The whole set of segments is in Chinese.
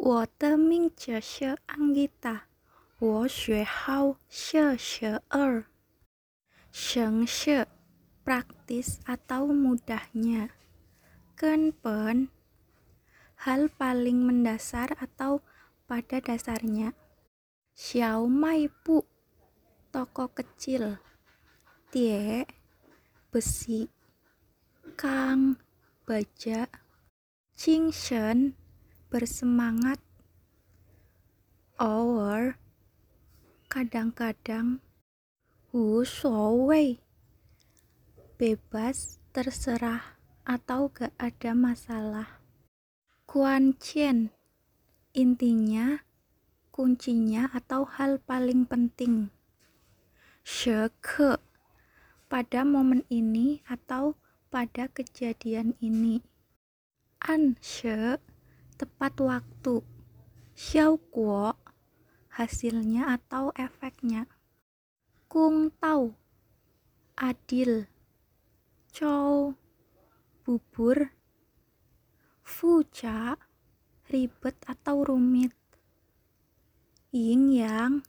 我的名字是 Anggita，我学号是十二。Sengse praktis atau mudahnya. Kenpen hal paling mendasar atau pada dasarnya. Xiao Mai Pu toko kecil. Tie besi. Kang baja. Qing Shen bersemangat. Over kadang-kadang Wu bebas, terserah, atau gak ada masalah. Kuan intinya, kuncinya atau hal paling penting. Sheke pada momen ini atau pada kejadian ini. An she tepat waktu. Xiao guo hasilnya atau efeknya. Kung Tau adil. Chow bubur. Fu Cha ribet atau rumit? Yin Yang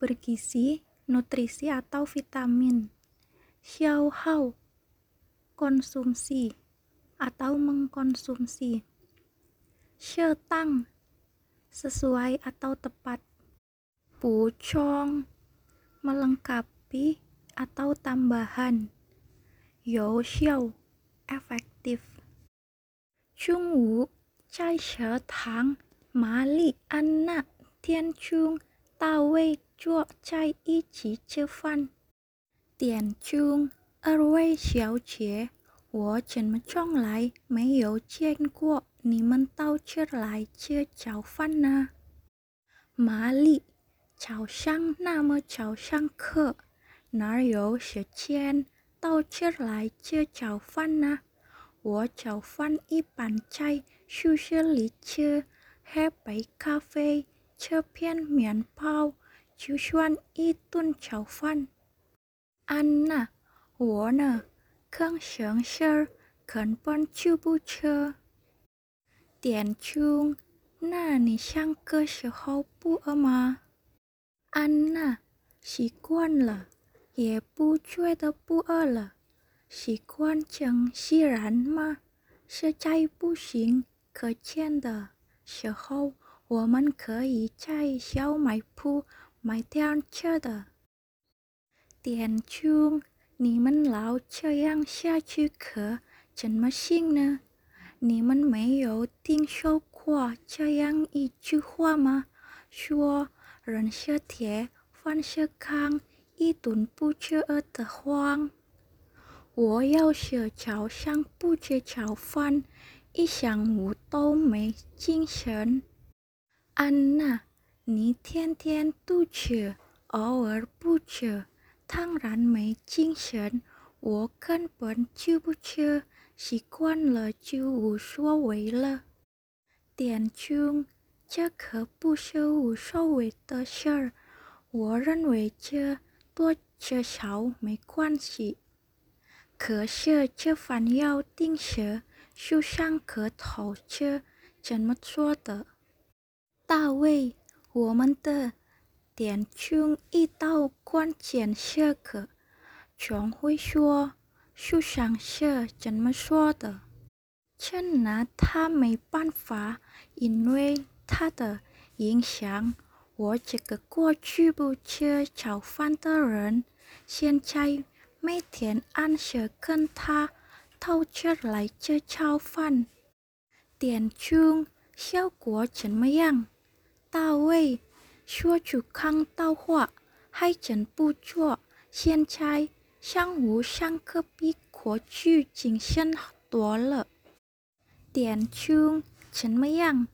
bergizi, nutrisi atau vitamin? Xiao Hao konsumsi atau mengkonsumsi Tang sesuai atau tepat Chong melengkapi atau tambahan. Yo xiao efektif. Chung wu cai she tang ma li an na tian chung ta wei zuo cai yi qi che fan. Tian chung er wei xiao jie 我怎么从来没有见过 你们到这来吃早饭呢？玛丽早上那么早上课，哪有时间到这来吃早饭呢？我早饭一般在宿舍里吃，喝杯咖啡，吃片面包，就算一顿早饭。安娜，我呢，刚上学，根本就不吃。点聪那你上课时候不饿吗？安娜，习惯了，也不觉得不饿了。习惯成自然吗？实在不行，可见的时候，我们可以在小卖铺买点吃的。点聪你们老这样下去可怎么行呢？你们没有听说过这样一句话吗？说。人是铁，饭吃糠，一顿不吃饿得慌。我要是早上不吃早饭，一上午都没精神。安娜，你天天都吃，偶尔不吃，当然没精神。我根本就不吃，习惯了就无所谓了。点钟。这可不是无所谓的事儿，我认为这多吃少没关系。可是这饭要定时，就上课头吃，怎么说的？大卫，我们的点 chung 一到关键时刻，总会说，就上是怎么说的？真拿他没办法，因为。他的影响，我这个过去不吃早饭的人，现在每天按时跟他偷吃来吃早饭。点 chung 效果怎么样？大卫说出康道话还真不错。现在上午上课比过去谨慎多了。点春怎么样？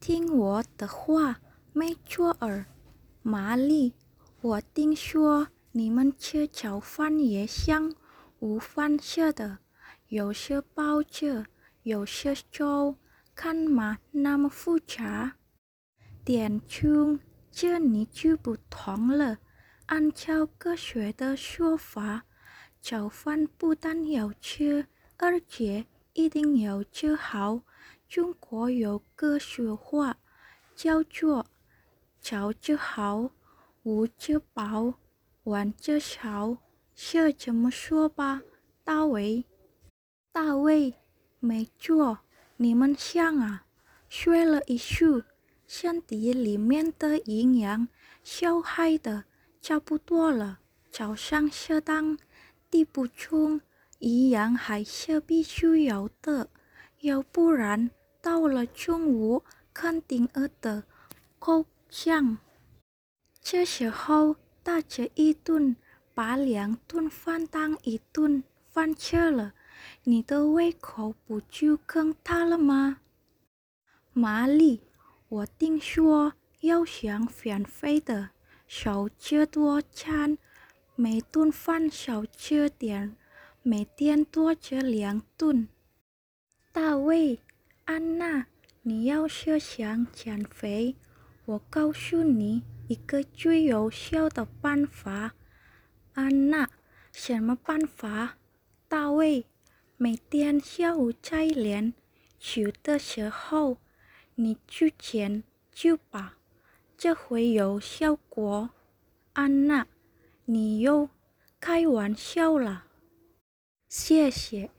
听我的话，没错儿，玛丽。我听说你们吃早饭也像午饭似的，有些包子，有些粥，看嘛那么复杂。点春这你就不同了。按照科学的说法，早饭不但要吃，而且一定要吃好。中国有个说话，叫做早就好，午就饱，晚就少。这怎么说吧，大卫？大卫，没错，你们像啊，睡了一宿，身体里面的营养消耗的差不多了，早上适当地补充，营养还是必须有的，要不然到了中午肯定饿得够呛。这时候大吃一顿，把两顿饭当一顿饭吃了。你的胃口不就更大了吗，玛丽？我听说要想减肥的，少吃多餐，每顿饭少吃点，每天多吃两顿。大卫，安娜，你要是想减肥，我告诉你一个最有效的办法。安娜，什么办法？大卫。每天下午在练球的时候，你就减就把，这回有效果。安娜，你又开玩笑了。谢谢。